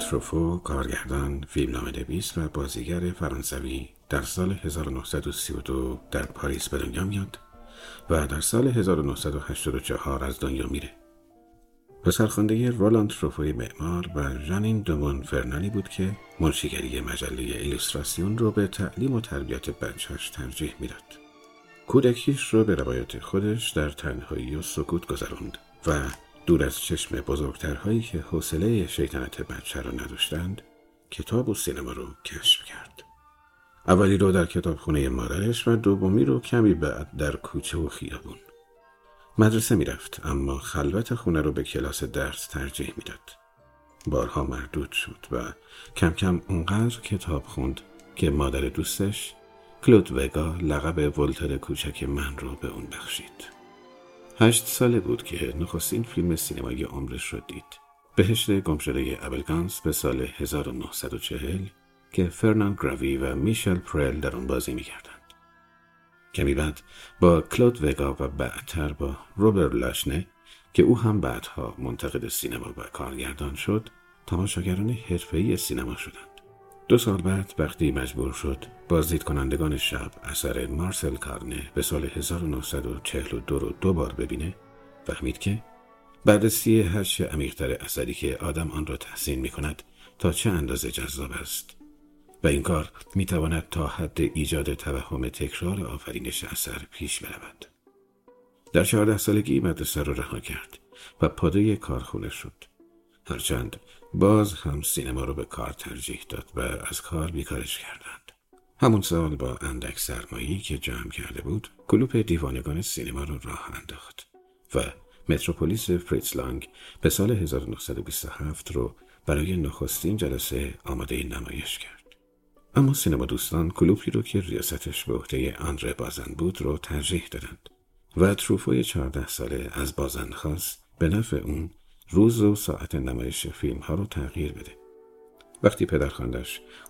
رولان تروفو کارگردان فیلمنامه نویس و بازیگر فرانسوی در سال 1932 در پاریس به دنیا میاد و در سال 1984 از دنیا میره. پسرخوانده رولاند تروفوی معمار و ژانین دومون فرنالی بود که منشیگری مجله ایلوستراسیون رو به تعلیم و تربیت بچهش ترجیح می‌داد. کودکیش رو به روایت خودش در تنهایی و سکوت گذراند و دور از چشم بزرگترهایی که حوصله شیطنت بچه را نداشتند کتاب و سینما رو کشف کرد. اولی رو در کتابخونه مادرش و دومی رو کمی بعد در کوچه و خیابون. مدرسه می‌رفت اما خلوت خونه رو به کلاس درس ترجیح می‌داد. بارها مردود شد و کم کم اونقدر کتاب خوند که مادر دوستش کلود وگا لقب ولتر کوچک من رو به اون بخشید. هشت ساله بود که نخستین فیلم سینمایی عمرش رو دید. بهشت گمشده ابلگانس به سال 1940 که فرناند گراوی و میشل پرل در آن بازی می‌کردند. کمی بعد با کلود وگا و بعدتر با روبر لاشنه که او هم بعدها منتقد سینما و کارگردان شد تماشاگران حرفه‌ای سینما شدند. دو سال بعد وقتی مجبور شد بازدید کنندگان شب اثر مارسل کارنه به سال 1942 رو دو بار ببینه فهمید که بررسی هرچه عمیقتر اثری که آدم آن را تحسین می کند تا چه اندازه جذاب است و این کار می تواند تا حد ایجاد توهم تکرار آفرینش اثر پیش برود. در چهارده سالگی مدرسه را رها کرد و پاده کارخونه شد. هرچند باز هم سینما رو به کار ترجیح داد و از کار بیکارش کردند. همون سال با اندک سرمایی که جمع کرده بود کلوپ دیوانگان سینما رو راه انداخت و متروپولیس فریتزلانگ به سال 1927 رو برای نخستین جلسه آماده نمایش کرد. اما سینما دوستان کلوپی رو که ریاستش به عهده آندره بازن بود رو ترجیح دادند و تروفوی چهارده ساله از بازن خواست به نفع اون روز و ساعت نمایش فیلم ها رو تغییر بده. وقتی پدر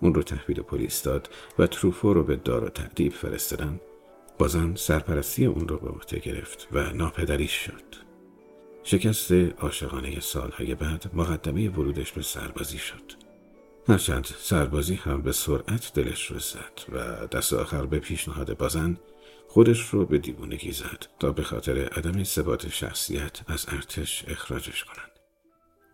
اون رو تحویل پلیس داد و تروفو رو به دار و تعدیب فرستادن بازن سرپرستی اون رو به عهده گرفت و ناپدریش شد. شکست عاشقانه سالهای بعد مقدمه ورودش به سربازی شد. هرچند سربازی هم به سرعت دلش رو زد و دست آخر به پیشنهاد بازن خودش رو به دیوونگی زد تا به خاطر عدم ثبات شخصیت از ارتش اخراجش کنند.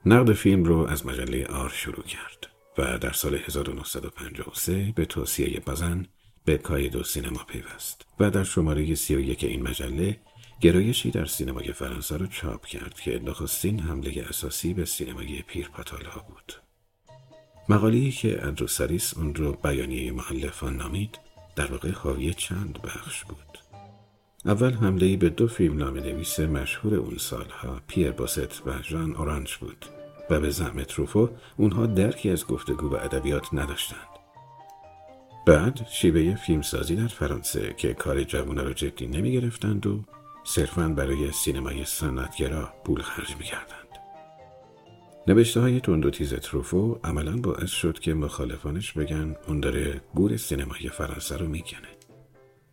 نقد فیلم رو از مجله آر شروع کرد و در سال 1953 به توصیه بازن به کایدو سینما پیوست و در شماره 31 این مجله گرایشی در سینمای فرانسه را چاپ کرد که نخستین حمله اساسی به سینمای پیرپاتالها بود. مقالی که اندروساریس اون رو بیانیه محلفان نامید در واقع حاوی چند بخش بود. اول حمله به دو فیلم نام نویس مشهور اون سالها پیر باست و ژان اورانج بود و به زعم تروفو اونها درکی از گفتگو و ادبیات نداشتند. بعد شیوه فیلمسازی در فرانسه که کار جوانه را جدی نمی گرفتند و صرفا برای سینمای سنتگرا پول خرج می کردند. نوشته های تند تیز تروفو عملا باعث شد که مخالفانش بگن اون داره گور سینمای فرانسه رو می‌کنه.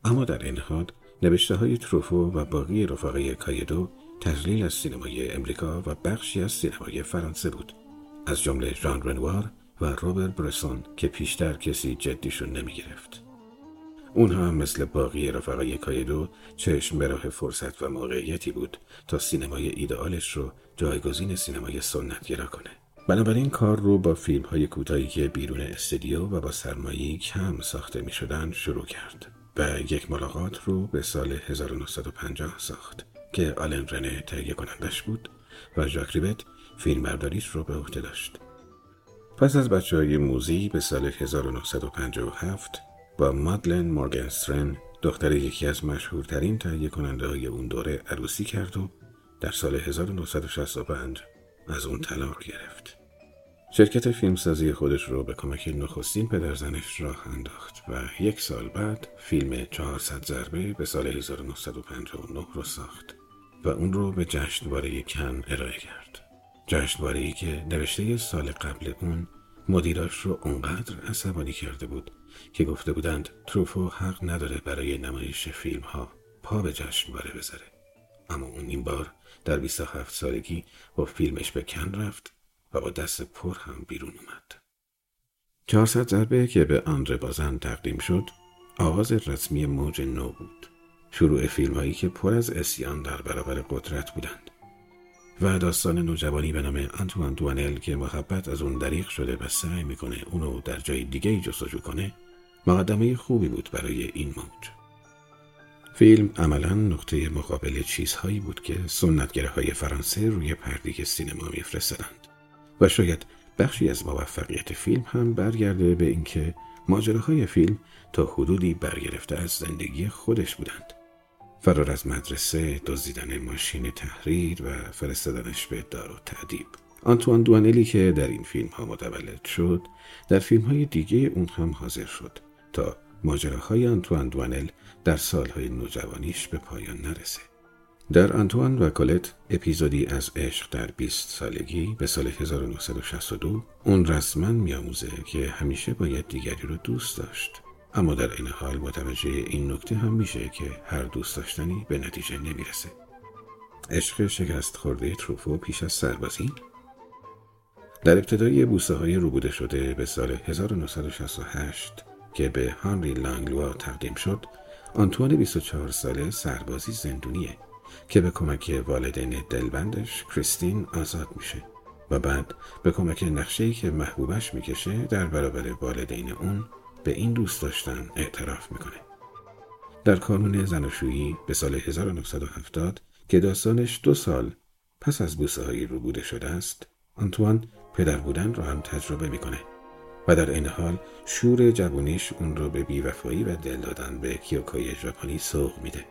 اما در این حال نوشته های تروفو و باقی رفقای کایدو تجلیل از سینمای امریکا و بخشی از سینمای فرانسه بود از جمله ژان رنوار و روبرت برسون که پیشتر کسی جدیشون نمی گرفت. اونها هم مثل باقی رفقای کایدو چشم به راه فرصت و موقعیتی بود تا سینمای ایدئالش رو جایگزین سینمای سنتگرا کنه. بنابراین کار رو با فیلم های کوتاهی که بیرون استودیو و با سرمایه کم ساخته می شدن شروع کرد و یک ملاقات رو به سال 1950 ساخت. که آلن رنه تهیه کنندش بود و ژاک ریبت فیلمبرداریش رو به عهده داشت. پس از بچه های موزی به سال 1957 با مادلن مورگنسترن دختر یکی از مشهورترین تهیه کننده های اون دوره عروسی کرد و در سال 1965 از اون طلاق گرفت. شرکت فیلمسازی خودش رو به کمک نخستین پدرزنش راه انداخت و یک سال بعد فیلم 400 ضربه به سال 1959 رو ساخت. و اون رو به جشنواره کن ارائه کرد. جشنواره که نوشته سال قبل اون مدیراش رو اونقدر عصبانی کرده بود که گفته بودند تروفو حق نداره برای نمایش فیلم ها پا به جشنواره بذاره. اما اون این بار در 27 سالگی با فیلمش به کن رفت و با دست پر هم بیرون اومد. 400 ضربه که به آندره بازن تقدیم شد آغاز رسمی موج نو بود. شروع فیلم هایی که پر از اسیان در برابر قدرت بودند. و داستان نوجوانی به نام آنتوان دوانل که محبت از اون دریغ شده و سعی می‌کنه اونو در جای دیگه جستجو کنه مقدمه خوبی بود برای این موج. فیلم عملا نقطه مقابل چیزهایی بود که سنتگره های فرانسه روی پرده سینما میفرستدند و شاید بخشی از موفقیت فیلم هم برگرده به اینکه ماجراهای فیلم تا حدودی برگرفته از زندگی خودش بودند. فرار از مدرسه دزدیدن ماشین تحریر و فرستادنش به دار و تعدیب آنتوان دوانلی که در این فیلم ها متولد شد در فیلم های دیگه اون هم حاضر شد تا ماجراهای آنتوان دوانل در سالهای نوجوانیش به پایان نرسه. در آنتوان و کالت اپیزودی از عشق در 20 سالگی به سال 1962 اون رسما میآموزه که همیشه باید دیگری رو دوست داشت. اما در این حال متوجه این نکته هم میشه که هر دوست داشتنی به نتیجه نمی‌رسه. عشق شکست خورده تروفو پیش از سربازی. در ابتدای بوسه های روبوده شده به سال 1968 که به هانری لانگلوا تقدیم شد آنتوان 24 ساله سربازی زندونیه. که به کمک والدین دلبندش کریستین آزاد میشه و بعد به کمک نقشه‌ای که محبوبش می‌کشه در برابر والدین اون به این دوست داشتن اعتراف می‌کنه. در کانون زناشویی به سال 1970 که داستانش دو سال پس از بوسه هایی بوده شده است، آنتوان پدر بودن را هم تجربه می‌کنه و در این حال شور جوانیش اون رو به بیوفایی و دل دادن به کیوکای ژاپنی سوق میده.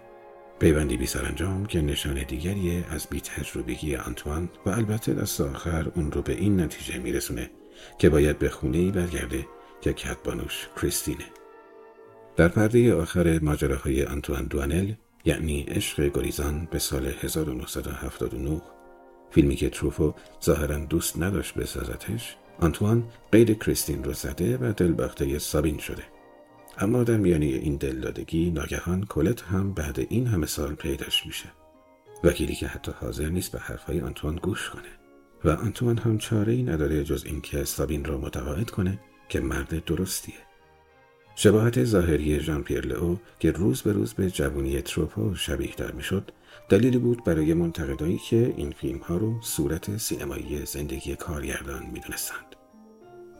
پیوندی بی سرانجام که نشان دیگری از بی تجربگی آنتوان و البته دست آخر اون رو به این نتیجه میرسونه که باید به خونه ای برگرده که کتبانوش کریستینه. در پرده آخر ماجراهای آنتوان دوانل یعنی عشق گریزان به سال 1979 فیلمی که تروفو ظاهرا دوست نداشت بسازتش آنتوان قید کریستین رو زده و دلباخته سابین شده اما در میانی این دلدادگی ناگهان کلت هم بعد این همه سال پیداش میشه. وکیلی که حتی حاضر نیست به حرفهای آنتوان گوش کنه. و آنتوان هم چاره ای نداره جز اینکه سابین رو متقاعد کنه که مرد درستیه. شباهت ظاهری ژان پیر لئو که روز به روز به جوونی تروپو شبیه دار می‌شد دلیلی بود برای منتقدایی که این فیلم ها رو صورت سینمایی زندگی کارگردان می‌دونستند.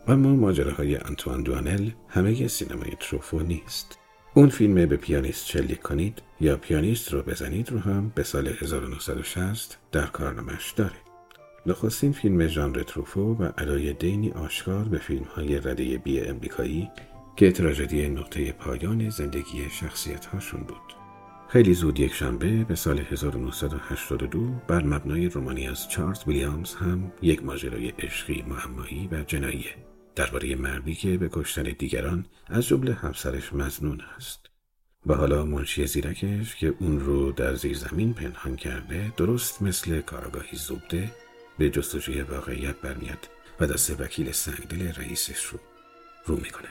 اما ماجراهای انتوان دوانل همه سینمای تروفو نیست اون فیلم به پیانیست شلیک کنید یا پیانیست رو بزنید رو هم به سال 1960 در کارنامش داره نخستین فیلم ژانر تروفو و ادای دینی آشکار به فیلم های رده بی امریکایی که تراژدی نقطه پایان زندگی شخصیت هاشون بود. خیلی زود یک شنبه به سال 1982 بر مبنای رومانی از چارلز ویلیامز هم یک ماجرای عشقی معمایی و جناییه درباره مردی که به کشتن دیگران از جمله همسرش مزنون است و حالا منشی زیرکش که اون رو در زیر زمین پنهان کرده درست مثل کاراگاهی زوبده به جستجوی واقعیت برمیاد و دست وکیل سنگدل رئیسش رو رو می‌کنه.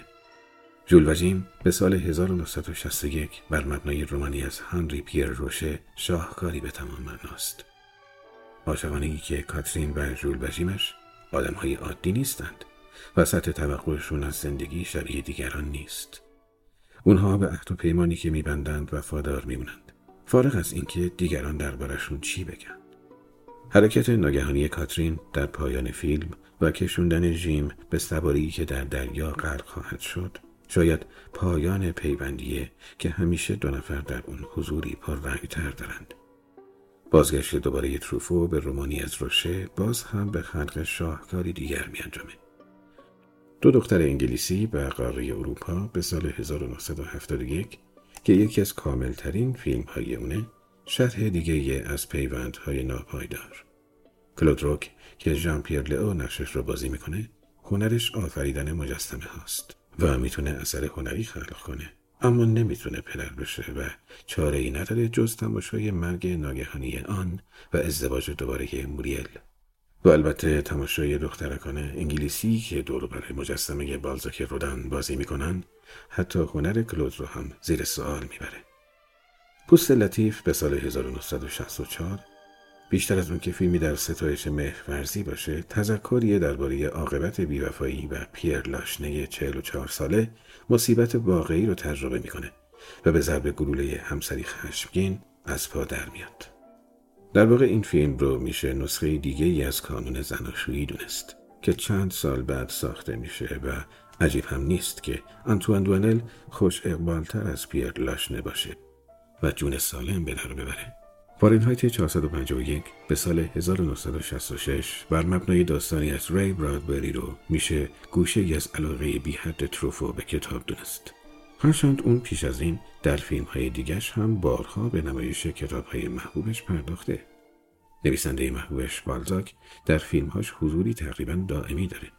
جول وجیم به سال 1961 بر مبنای رومانی از هنری پیر روشه شاهکاری به تمام معناست. عاشقانه که کاترین و جول وجیمش آدم های عادی نیستند و سطح توقعشون از زندگی شبیه دیگران نیست. اونها به عهد و پیمانی که میبندند وفادار میمونند. فارغ از اینکه دیگران دربارشون چی بگن. حرکت ناگهانی کاترین در پایان فیلم و کشوندن جیم به سواری که در دریا غرق خواهد شد شاید پایان پیوندیه که همیشه دو نفر در اون حضوری تر دارند بازگشت دوباره تروفو به رومانی از روشه باز هم به خلق شاهکاری دیگر می انجامه. دو دختر انگلیسی به قاره اروپا به سال 1971 که یکی از کاملترین فیلم های اونه شرح دیگه از پیوندهای ناپایدار. کلودروک که ژان پیر لئو نقشش رو بازی می‌کنه هنرش آفریدن مجسمه هاست و می‌تونه اثر هنری خلق کنه. اما نمی‌تونه پدر بشه و چاره ای نداره جز تماشای مرگ ناگهانی آن و ازدواج دوباره موریل و البته تماشای دخترکان انگلیسی که دور برای مجسمه بالزاک رودن بازی می‌کنن حتی هنر کلود رو هم زیر سوال می‌بره. پوست لطیف به سال 1964 بیشتر از اون که فیلمی در ستایش مهرورزی باشه تذکریه درباره عاقبت بیوفایی و پیر لاشنه 44 ساله مصیبت واقعی رو تجربه می‌کنه و به ضرب گلوله همسری خشمگین از پا در میاد. در واقع این فیلم رو میشه نسخه دیگه ای از کانون زناشویی دونست که چند سال بعد ساخته میشه و عجیب هم نیست که آنتوان دوانل خوش اقبالتر از پیر لاشنه باشه و جون سالم به در ببره. فارنهایت 451 به سال 1966 بر مبنای داستانی از ری برادبری رو میشه گوشه از علاقه بی حد تروفو به کتاب دونست. هرچند اون پیش از این در فیلم های دیگش هم بارها به نمایش کتاب های محبوبش پرداخته. نویسنده محبوبش بالزاک در فیلمهاش حضوری تقریبا دائمی داره.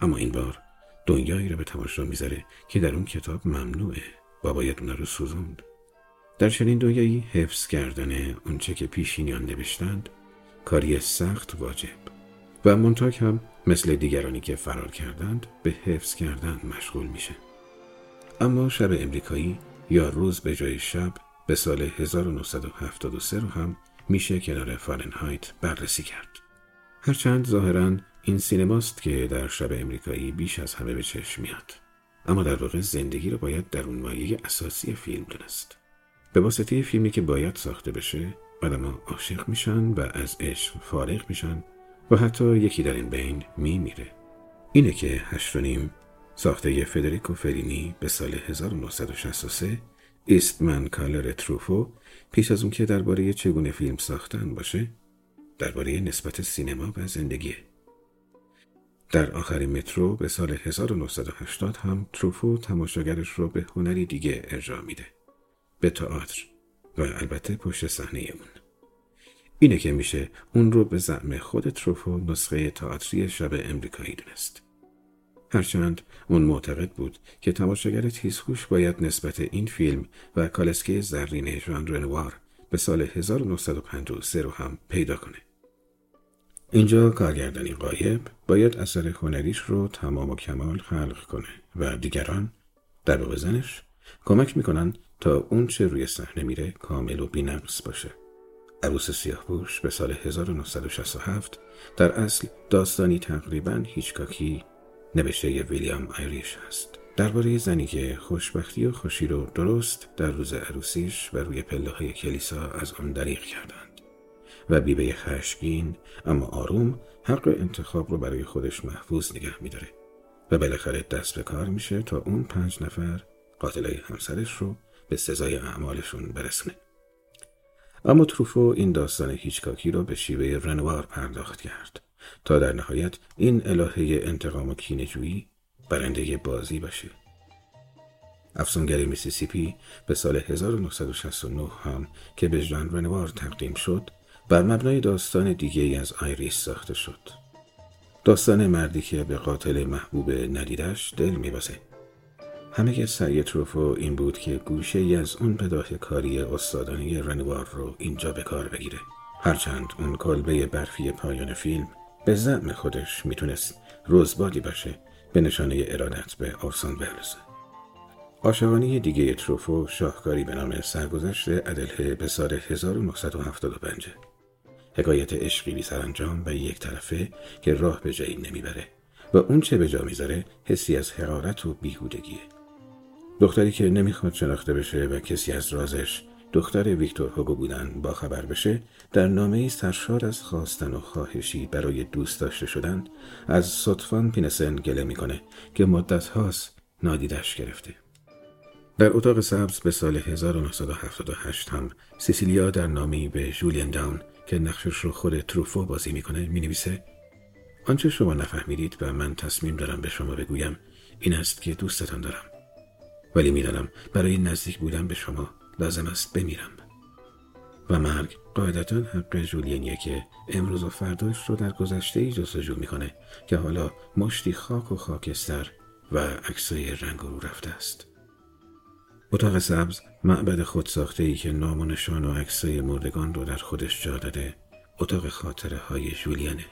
اما این بار دنیایی را به تماشا می‌ذاره که در اون کتاب ممنوعه و باید اونا رو سوزوند. در چنین دنیایی حفظ کردن اونچه که پیشینیان نوشتند کاری سخت واجب و منتاک هم مثل دیگرانی که فرار کردند به حفظ کردن مشغول میشه. اما شب امریکایی یا روز به جای شب به سال 1973 رو هم میشه کنار فارنهایت بررسی کرد. هرچند ظاهرا این سینماست که در شب امریکایی بیش از همه به چشم میاد. اما در واقع زندگی رو باید در اون مایه اساسی فیلم دونست. به واسطه فیلمی که باید ساخته بشه آدما عاشق میشن و از عشق فارغ میشن و حتی یکی در این بین میمیره. اینه که هشت ساخته فدریکو فرینی به سال 1963 ایستمن کالر تروفو پیش از اون که درباره چگونه فیلم ساختن باشه درباره نسبت سینما و زندگی در آخرین مترو به سال 1980 هم تروفو تماشاگرش رو به هنری دیگه ارجاع میده. به تئاتر و البته پشت صحنه اون. اینه که میشه اون رو به زعم خود تروفو نسخه تئاتری شب امریکایی دونست. هرچند اون معتقد بود که تماشاگر تیزهوش باید نسبت این فیلم و کالسکه زرین ژان رنوار به سال 1953 رو هم پیدا کنه. اینجا کارگردانی قایب باید اثر هنریش رو تمام و کمال خلق کنه و دیگران در واقع زنش کمک می‌کنن تا اون چه روی صحنه میره کامل و بینقص باشه. عروس سیاهپوش به سال 1967 در اصل داستانی تقریبا هیچکاکی نوشته ویلیام آیریش است درباره زنی که خوشبختی و خوشی رو درست در روز عروسیش و روی پله های کلیسا از آن دریغ کردند و بیبه خشگین اما آروم حق انتخاب رو برای خودش محفوظ نگه میداره و بالاخره دست به کار میشه تا اون پنج نفر قاتلای همسرش رو به سزای اعمالشون برسونه. اما تروفو این داستان هیچکاکی رو به شیوه رنوار پرداخت کرد. تا در نهایت این الهه انتقام و کینه‌جویی برنده بازی باشه. افسونگری میسیسیپی به سال 1969 هم که به ژان رنوار تقدیم شد بر مبنای داستان دیگه از آیریش ساخته شد. داستان مردی که به قاتل محبوب ندیدش دل میبازه. همه سعی تروفو این بود که گوشه ای از اون بداهه کاری استادانه‌ی رنوار رو اینجا به کار بگیره. هرچند اون کلبه برفی پایان فیلم به زعم خودش می‌تونست روزبادی باشه به نشانه ارادت به آرسان ولز عاشقانه دیگه تروفو شاهکاری به نام سرگذشت ادله به سال 1975 حکایت عشقی بی سرانجام و یک طرفه که راه به جایی نمی‌بره و اون چه به جا می‌ذاره حسی از حقارت و بیهودگیه. دختری که نمی‌خواد شناخته بشه و کسی از رازش دختر ویکتور هوگو بودن با خبر بشه در نامه سرشار از خواستن و خواهشی برای دوست داشته شدن از صدفان پینسن گله می‌کنه که مدت هاست نادیدش گرفته. در اتاق سبز به سال 1978 هم سیسیلیا در نامی به جولین داون که نقشش رو خود تروفو بازی می‌کنه می‌نویسه آنچه شما نفهمیدید و من تصمیم دارم به شما بگویم این است که دوستتان دارم. ولی می‌دانم برای نزدیک بودن به شما لازم است بمیرم. و مرگ قاعدتا حق جولینیه که امروز و فرداش رو در گذشته ای جستجو می‌کنه که حالا مشتی خاک و خاکستر و عکسای رنگ رو رفته است. اتاق سبز معبد خود ساخته ای که نام و نشان و عکسای مردگان رو در خودش جا داده اتاق خاطره های جولیانه.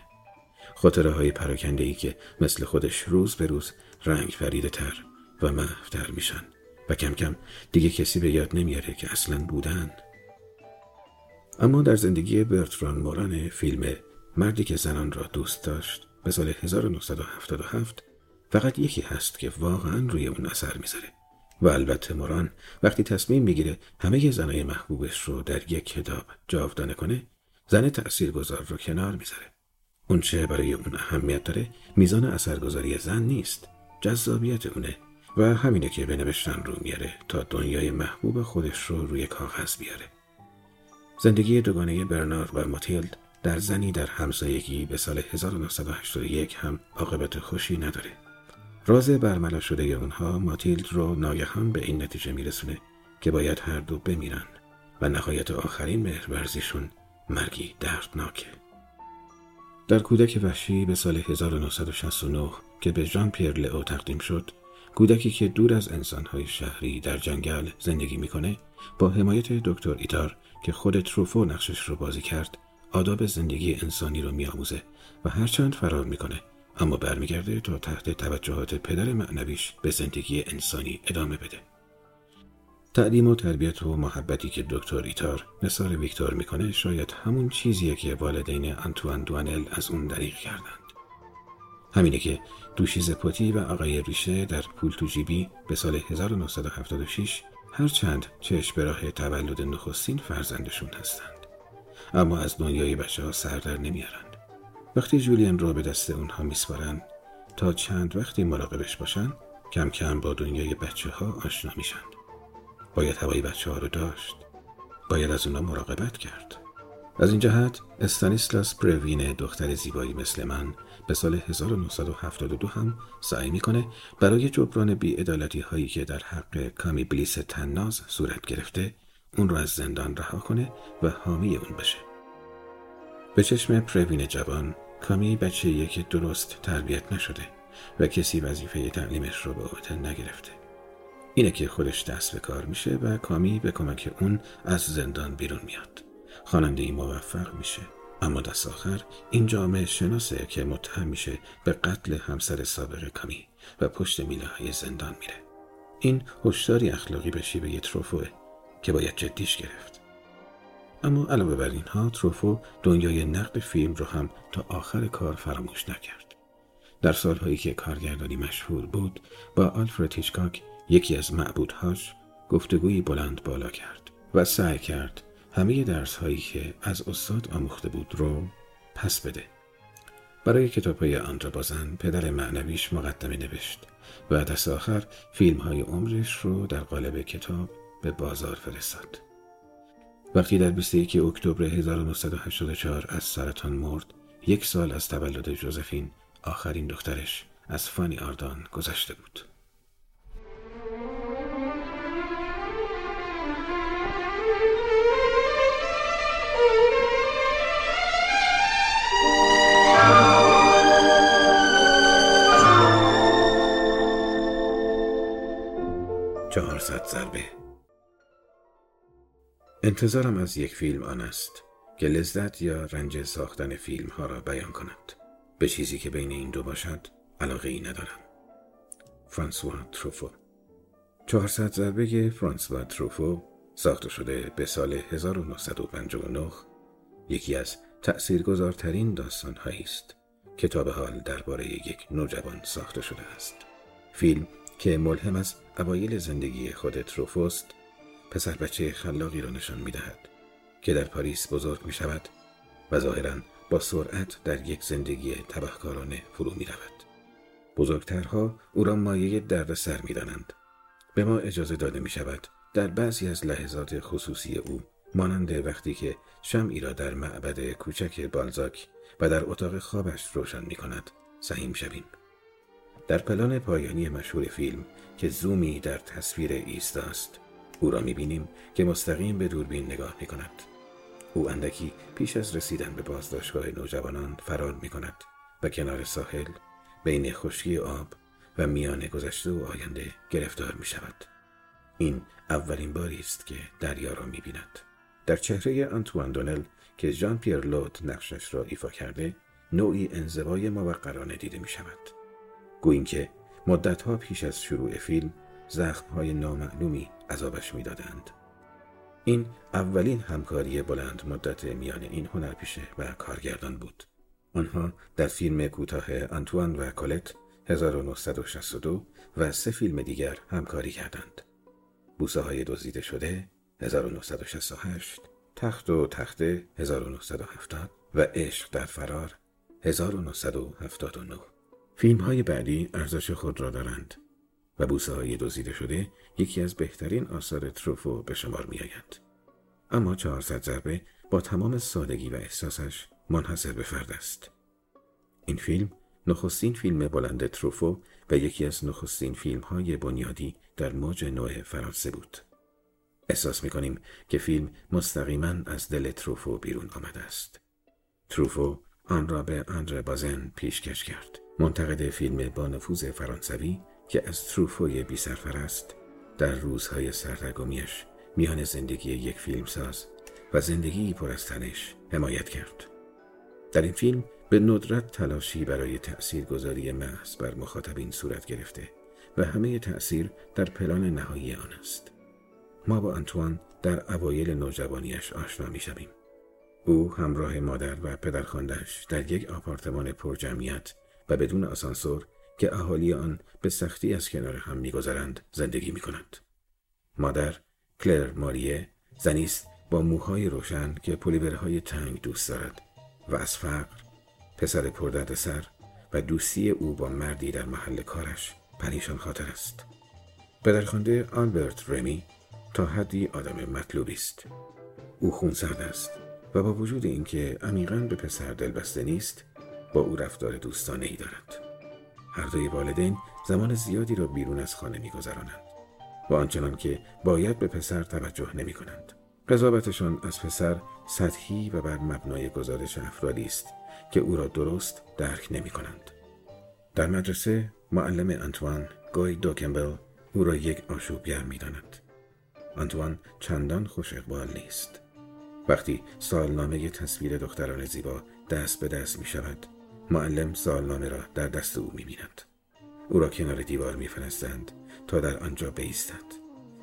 خاطره های پراکنده ای که مثل خودش روز به روز رنگ فریده تر و محفتر میشن. و کم کم دیگه کسی به یاد نمیاره که اصلا بودن. اما در زندگی برتران موران فیلم مردی که زنان را دوست داشت به سال 1977 فقط یکی هست که واقعا روی اون اثر می‌ذاره. و البته موران وقتی تصمیم می‌گیره همه زنای محبوبش رو در یک کتاب جاودانه کنه زن تأثیرگذار رو کنار می‌ذاره. اون چه برای اون اهمیت داره میزان اثرگذاری زن نیست جذابیت اونه. و همینه که به نوشتن رو میاره تا دنیای محبوب خودش رو روی کاغذ بیاره. زندگی دوگانه برنار و ماتیلد در زنی در همسایگی به سال 1981 هم عاقبت خوشی نداره. راز برملا شده اونها ماتیلد رو ناگهان به این نتیجه میرسونه که باید هر دو بمیرن و نهایت آخرین مهرورزیشون مرگی دردناکه. در کودک وحشی به سال 1969 که به ژان پیر لئو تقدیم شد کودکی که دور از انسانهای شهری در جنگل زندگی می‌کنه با حمایت دکتر ایتار که خود تروفو نقشش رو بازی کرد آداب زندگی انسانی رو میآموزه و هرچند فرار می‌کنه. اما برمیگرده تا تحت توجهات پدر معنویش به زندگی انسانی ادامه بده. تعلیم و تربیت و محبتی که دکتر ایتار نصار ویکتور می‌کنه شاید همون چیزیه که والدین انتوان دوانل از اون دریغ کردند همینه که دوشیز پوتی و آقای ریشه در پول تو جیبی به سال 1976 هرچند چشم به راه تولد نخستین فرزندشون هستند. اما از دنیای بچه ها سر در نمیارند. وقتی جولین را به دست اونها میسپارن تا چند وقتی مراقبش باشن کم کم با دنیای بچه ها آشنا میشن. باید هوای بچه ها رو داشت. باید از اونا مراقبت کرد. از این جهت استانیسلاس پروین دختر زیبایی مثل من به سال 1972 هم سعی می‌کنه برای جبران بیعدالتی هایی که در حق کامی بلیس تناز صورت گرفته اون رو از زندان رها کنه و حامی اون بشه. به چشم پروین جوان کامی بچه که درست تربیت نشده و کسی وظیفه تعلیمش رو به عهده نگرفته. اینه که خودش دست به کار میشه و کامی به کمک اون از زندان بیرون میاد. خواننده ای موفق میشه. اما دست آخر این جامعه شناسه که متهم میشه به قتل همسر سابق کامی و پشت میله های زندان میره. این هشداری اخلاقی به شیوه تروفوه که باید جدیش گرفت. اما علاوه بر اینها تروفو دنیای نقد فیلم رو هم تا آخر کار فراموش نکرد. در سالهایی که کارگردانی مشهور بود با آلفرد هیچکاک یکی از معبودهاش گفتگویی بلند بالا کرد و سعی کرد همه درس هایی که از استاد آموخته بود رو پس بده. برای کتاب های بازن پدر معنویش مقدمه نوشت و دست آخر فیلم های عمرش رو در قالب کتاب به بازار فرستاد. وقتی در 21 اکتبر 1984 از سرطان مرد، یک سال از تولد جوزفین آخرین دخترش از فانی آردان گذشته بود. چهارصد ضربه. انتظارم از یک فیلم آن است که لذت یا رنج ساختن فیلم ها را بیان کند. به چیزی که بین این دو باشد علاقه ای ندارم. فرانسوا تروفو. چهارصد ضربه فرانسوا تروفو ساخته شده به سال 1959 یکی از تأثیرگذارترین داستان است. کتاب حال درباره یک نوجوان ساخته شده است. فیلم که ملهم از اوایل زندگی خود تروفوست پسر بچه خلاقی را نشان می دهد که در پاریس بزرگ می شود و ظاهرا با سرعت در یک زندگی تبهکارانه فرو می رود. بزرگترها او را مایه درد سر می دانند. به ما اجازه داده می شود در بعضی از لحظات خصوصی او مانند وقتی که شمعی را در معبد کوچک بالزاک و در اتاق خوابش روشن می کند سهیم شویم. در پلان پایانی مشهور فیلم که زومی در تصویر ایستا است او را می‌بینیم که مستقیم به دوربین نگاه می کند. او اندکی پیش از رسیدن به بازداشتگاه نوجوانان فرار می کند و کنار ساحل بین خشکی آب و میان گذشته و آینده گرفتار می شود. این اولین باری است که دریا را می بیند. در چهره آنتوان دونل که ژان پیر لوت نقشش را ایفا کرده نوعی انزوای موقرانه دیده می شود. گوییم که مدتها پیش از شروع فیلم زخمهای نامعلومی عذابش می‌دادند این اولین همکاری بلند مدت میان این هنرپیشه و کارگردان بود. آنها در فیلم کوتاه آنتوان و کولت 1962 و سه فیلم دیگر همکاری کردند. بوسه های دزدیده شده 1968 تخت و تخته 1970 و عشق در فرار 1979 فیلم های بعدی ارزش خود را دارند و بوسه های دزدیده شده یکی از بهترین آثار تروفو به شمار می آید. اما 400 ضربه با تمام سادگی و احساسش منحصر به فرد است. این فیلم نخستین فیلم بلند تروفو و یکی از نخستین فیلم های بنیادی در موج نوع فرانسه بود. احساس می کنیم که فیلم مستقیما از دل تروفو بیرون آمده است. تروفو آن را به اندر بازن پیشکش کرد. منتقد فیلم با نفوذ فرانسوی که از تروفوی بی است در روزهای سردرگمیش میان زندگی یک فیلمساز و زندگی پر از تنش حمایت کرد. در این فیلم به ندرت تلاشی برای تأثیر گذاری محض بر مخاطبین صورت گرفته و همه تأثیر در پلان نهایی آن است. ما با انتوان در اوایل نوجوانیش آشنا می شویم. او همراه مادر و پدرخواندهش در یک آپارتمان پرجمعیت و بدون آسانسور که اهالی آن به سختی از کنار هم میگذرند زندگی می کند. مادر کلر ماریه زنی است با موهای روشن که پلیبرهای تنگ دوست دارد و از فقر پسر پردرد سر و دوستی او با مردی در محل کارش پریشان خاطر است. پدرخوانده آلبرت رمی تا حدی آدم مطلوبی است. او خونسرد است و با وجود اینکه عمیقا به پسر دلبسته نیست با او رفتار دوستانه ای دارد. هر دوی والدین زمان زیادی را بیرون از خانه میگذرانند و آنچنان که باید به پسر توجه نمی کنند. قضاوتشان از پسر سطحی و بر مبنای گزارش افرادی است که او را درست درک نمی کنند. در مدرسه معلم انتوان گوی دوکمبل او را یک آشوبگر می داند. آنتوان چندان خوش اقبال نیست. وقتی سالنامه تصویر دختران زیبا دست به دست می شود معلم سالنامه را در دست او می بیند. او را کنار دیوار می فرستند تا در آنجا بیستد.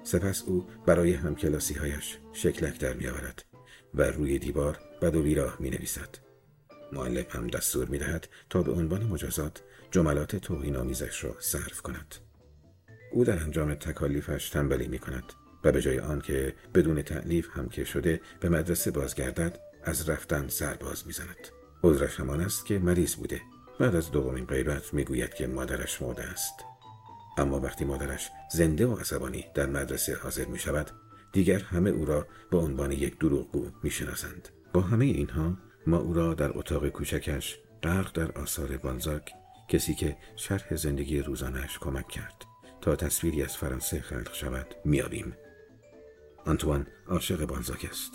سپس او برای همکلاسی هایش شکلک در می آورد و روی دیوار بد و بیراه می نویسد. معلم هم دستور می دهد تا به عنوان مجازات جملات توهین آمیزش را صرف کند. او در انجام تکالیفش تنبلی می کند و به جای آنکه بدون تعلیف هم که شده به مدرسه بازگردد از رفتن سرباز می‌زند عذرش همان است که مریض بوده. بعد از دومین غیبت می‌گوید که مادرش مرده است. اما وقتی مادرش زنده و عصبانی در مدرسه حاضر می شود دیگر همه او را به عنوان یک دروغگو می شناسند. با همه اینها ما او را در اتاق کوچکش غرق در آثار بانزاک کسی که شرح زندگی روزانش کمک کرد تا تصویری از فرانسه خلق شود میابیم آنتوان عاشق بانزاک است.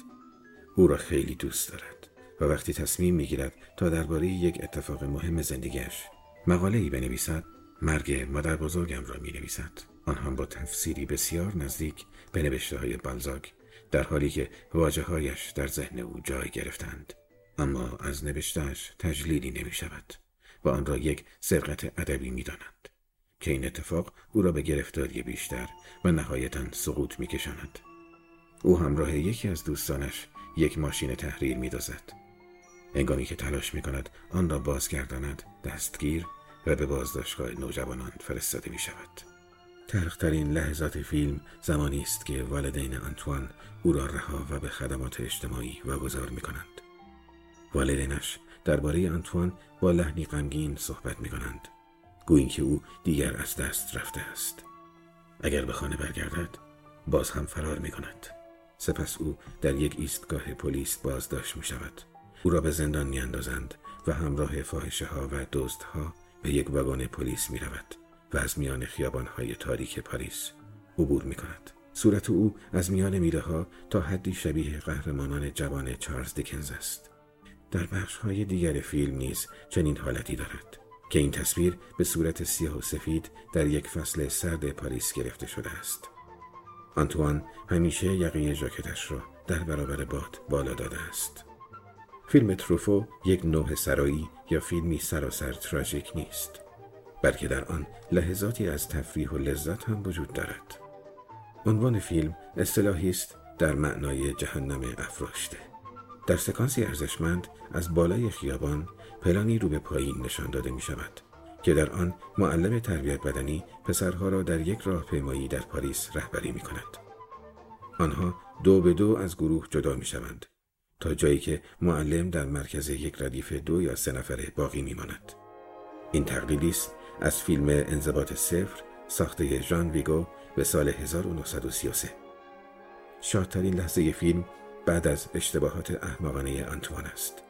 او را خیلی دوست دارد. و وقتی تصمیم می‌گیرد تا درباره یک اتفاق مهم زندگیش مقاله ای بنویسد مرگ مادر بزرگم را می نویسد آن هم با تفسیری بسیار نزدیک به نوشته های بلزاک در حالی که واجه هایش در ذهن او جای گرفتند اما از نوشتهش تجلیلی نمی شود و آن را یک سرقت ادبی می دانند که این اتفاق او را به گرفتاری بیشتر و نهایتا سقوط می کشاند. او همراه یکی از دوستانش یک ماشین تحریر می دازد. انگامی که تلاش می کند آن را بازگرداند دستگیر و به بازداشتگاه نوجوانان فرستاده می شود. تلخترین لحظات فیلم زمانی است که والدین آنتوان او را رها و به خدمات اجتماعی واگذار می کنند. والدینش درباره آنتوان با لحنی غمگین صحبت می کنند. گویی که او دیگر از دست رفته است. اگر به خانه برگردد باز هم فرار می کند. سپس او در یک ایستگاه پلیس بازداشت می شود. او را به زندان می اندازند و همراه فاحشه ها و دزد ها به یک واگن پلیس می رود و از میان خیابان های تاریک پاریس عبور می کند. صورت او از میان میره ها تا حدی شبیه قهرمانان جوان چارلز دیکنز است. در بخش های دیگر فیلم نیز چنین حالتی دارد که این تصویر به صورت سیاه و سفید در یک فصل سرد پاریس گرفته شده است. آنتوان همیشه یقه ژاکتش را در برابر باد بالا داده است. فیلم تروفو یک نوع سرایی یا فیلمی سراسر تراژیک نیست بلکه در آن لحظاتی از تفریح و لذت هم وجود دارد. عنوان فیلم اصطلاحی است در معنای جهنم افراشته. در سکانسی ارزشمند از بالای خیابان پلانی رو به پایین نشان داده می شود که در آن معلم تربیت بدنی پسرها را در یک راهپیمایی در پاریس رهبری می کند. آنها دو به دو از گروه جدا می شوند. تا جایی که معلم در مرکز یک ردیف دو یا سه نفره باقی می ماند. این تقلیدی است از فیلم انضباط صفر ساخته ژان ویگو به سال 1933 شادترین لحظه فیلم بعد از اشتباهات احمقانه آنتوان است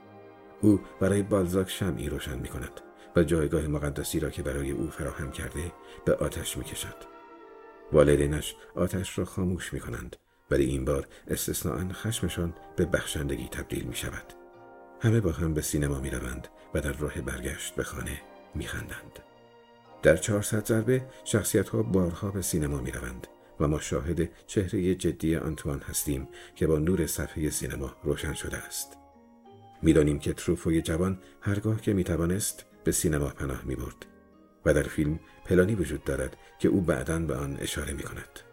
او برای بالزاک شمعی روشن می کند و جایگاه مقدسی را که برای او فراهم کرده به آتش می کشد. والدینش آتش را خاموش می کنند ولی این بار استثناءا خشمشان به بخشندگی تبدیل می شود. همه با هم به سینما می و در راه برگشت به خانه می خندند. در 400 ضربه شخصیت ها بارها به سینما می و ما شاهد چهره جدی آنتوان هستیم که با نور صفحه سینما روشن شده است. می‌دانیم که تروفوی جوان هرگاه که می‌توانست به سینما پناه می برد و در فیلم پلانی وجود دارد که او بعدا به آن اشاره می کند.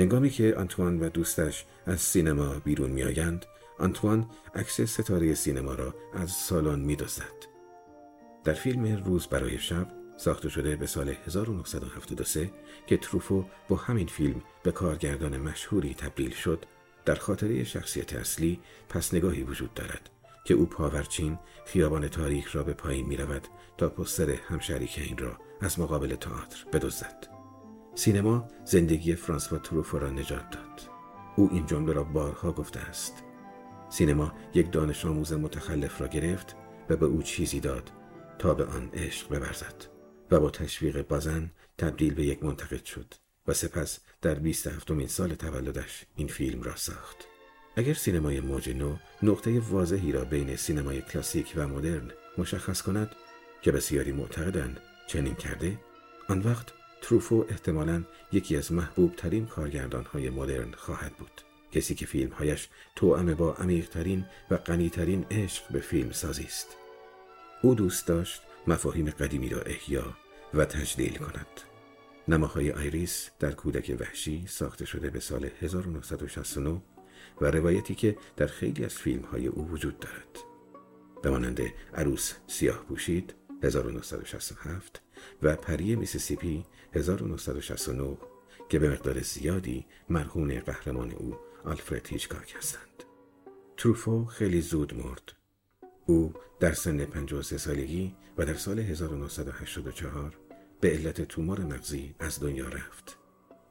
هنگامی که آنتوان و دوستش از سینما بیرون می آیند، آنتوان عکس ستاره سینما را از سالن می دزدد. در فیلم روز برای شب ساخته شده به سال 1973 که تروفو با همین فیلم به کارگردان مشهوری تبدیل شد در خاطره شخصیت اصلی پس نگاهی وجود دارد که او پاورچین خیابان تاریخ را به پایین می رود تا پستر همشریک این را از مقابل تئاتر بدزدد. سینما زندگی فرانسوا تروفو را نجات داد. او این جمله را بارها گفته است. سینما یک دانش آموز متخلف را گرفت و به او چیزی داد تا به آن عشق ببرزد. و با تشویق بازن تبدیل به یک منتقد شد و سپس در 27 سال تولدش این فیلم را ساخت. اگر سینمای موج نو نقطه واضحی را بین سینمای کلاسیک و مدرن مشخص کند که بسیاری معتقدند چنین کرده آن وقت تروفو احتمالا یکی از محبوب ترین کارگردان های مدرن خواهد بود. کسی که فیلم هایش توأم با عمیق ترین و غنی ترین عشق به فیلم سازی است. او دوست داشت مفاهیم قدیمی را احیا و تجلیل کند. نماهای iris در کودک وحشی ساخته شده به سال 1969 و روایتی که در خیلی از فیلم های او وجود دارد. به مانند عروس سیاه پوشید 1967 و پری میسیسیپی 1969 که به مقدار زیادی مرهون قهرمان او آلفرد هیچکاک هستند. تروفو خیلی زود مرد او در سن 53 سالگی و در سال 1984 به علت تومور مغزی از دنیا رفت.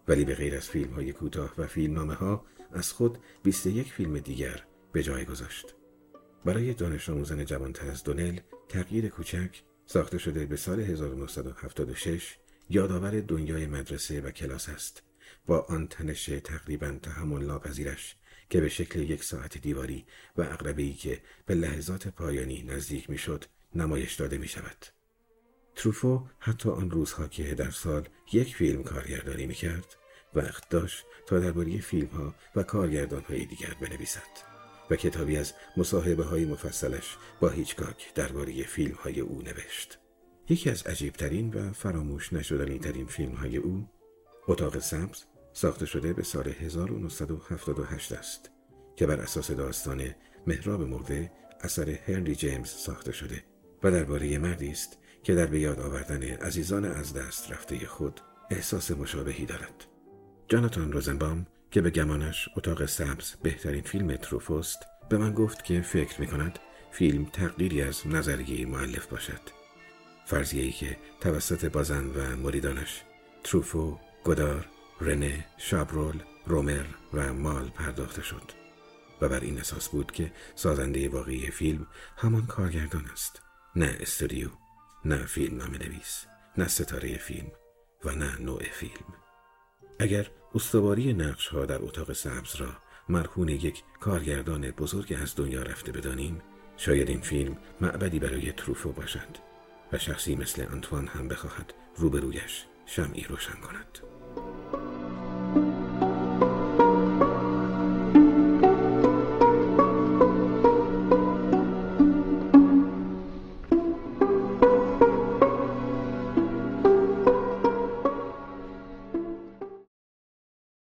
ولی به غیر از فیلم های کوتاه و فیلمنامه ها از خود 21 فیلم دیگر به جای گذاشت. برای دانش آموزان جوانتر از دونل تغییر کوچک ساخته شده به سال 1976 یادآور دنیای مدرسه و کلاس است با آن تنش تقریبا تحمل ناپذیرش که به شکل یک ساعت دیواری و ای که به لحظات پایانی نزدیک می‌شد نمایش داده می شود. تروفو حتی آن روزها که در سال یک فیلم کارگردانی می کرد وقت داشت تا درباره فیلم ها و کارگردان های دیگر بنویسد و کتابی از مصاحبه های مفصلش با هیچکاک درباره فیلم های او نوشت. یکی از عجیبترین و فراموش نشدنی ترین فیلم های او اتاق سبز ساخته شده به سال 1978 است که بر اساس داستان مهراب مرده اثر هنری جیمز ساخته شده و درباره مردی است که در به یاد آوردن عزیزان از دست رفته خود احساس مشابهی دارد. جاناتان روزنبام که به گمانش اتاق سبز بهترین فیلم تروفوست به من گفت که فکر می کند فیلم تقدیری از نظریه معلف باشد. فرضیه ای که توسط بازن و مریدانش تروفو، گدار، رنه، شابرول، رومر و مال پرداخته شد و بر این اساس بود که سازنده واقعی فیلم همان کارگردان است نه استودیو نه فیلم نویس نه ستاره فیلم و نه نوع فیلم اگر استواری نقش ها در اتاق سبز را مرهون یک کارگردان بزرگ از دنیا رفته بدانیم شاید این فیلم معبدی برای تروفو باشد و شخصی مثل انتوان هم بخواهد روبرویش شمعی روشن کند.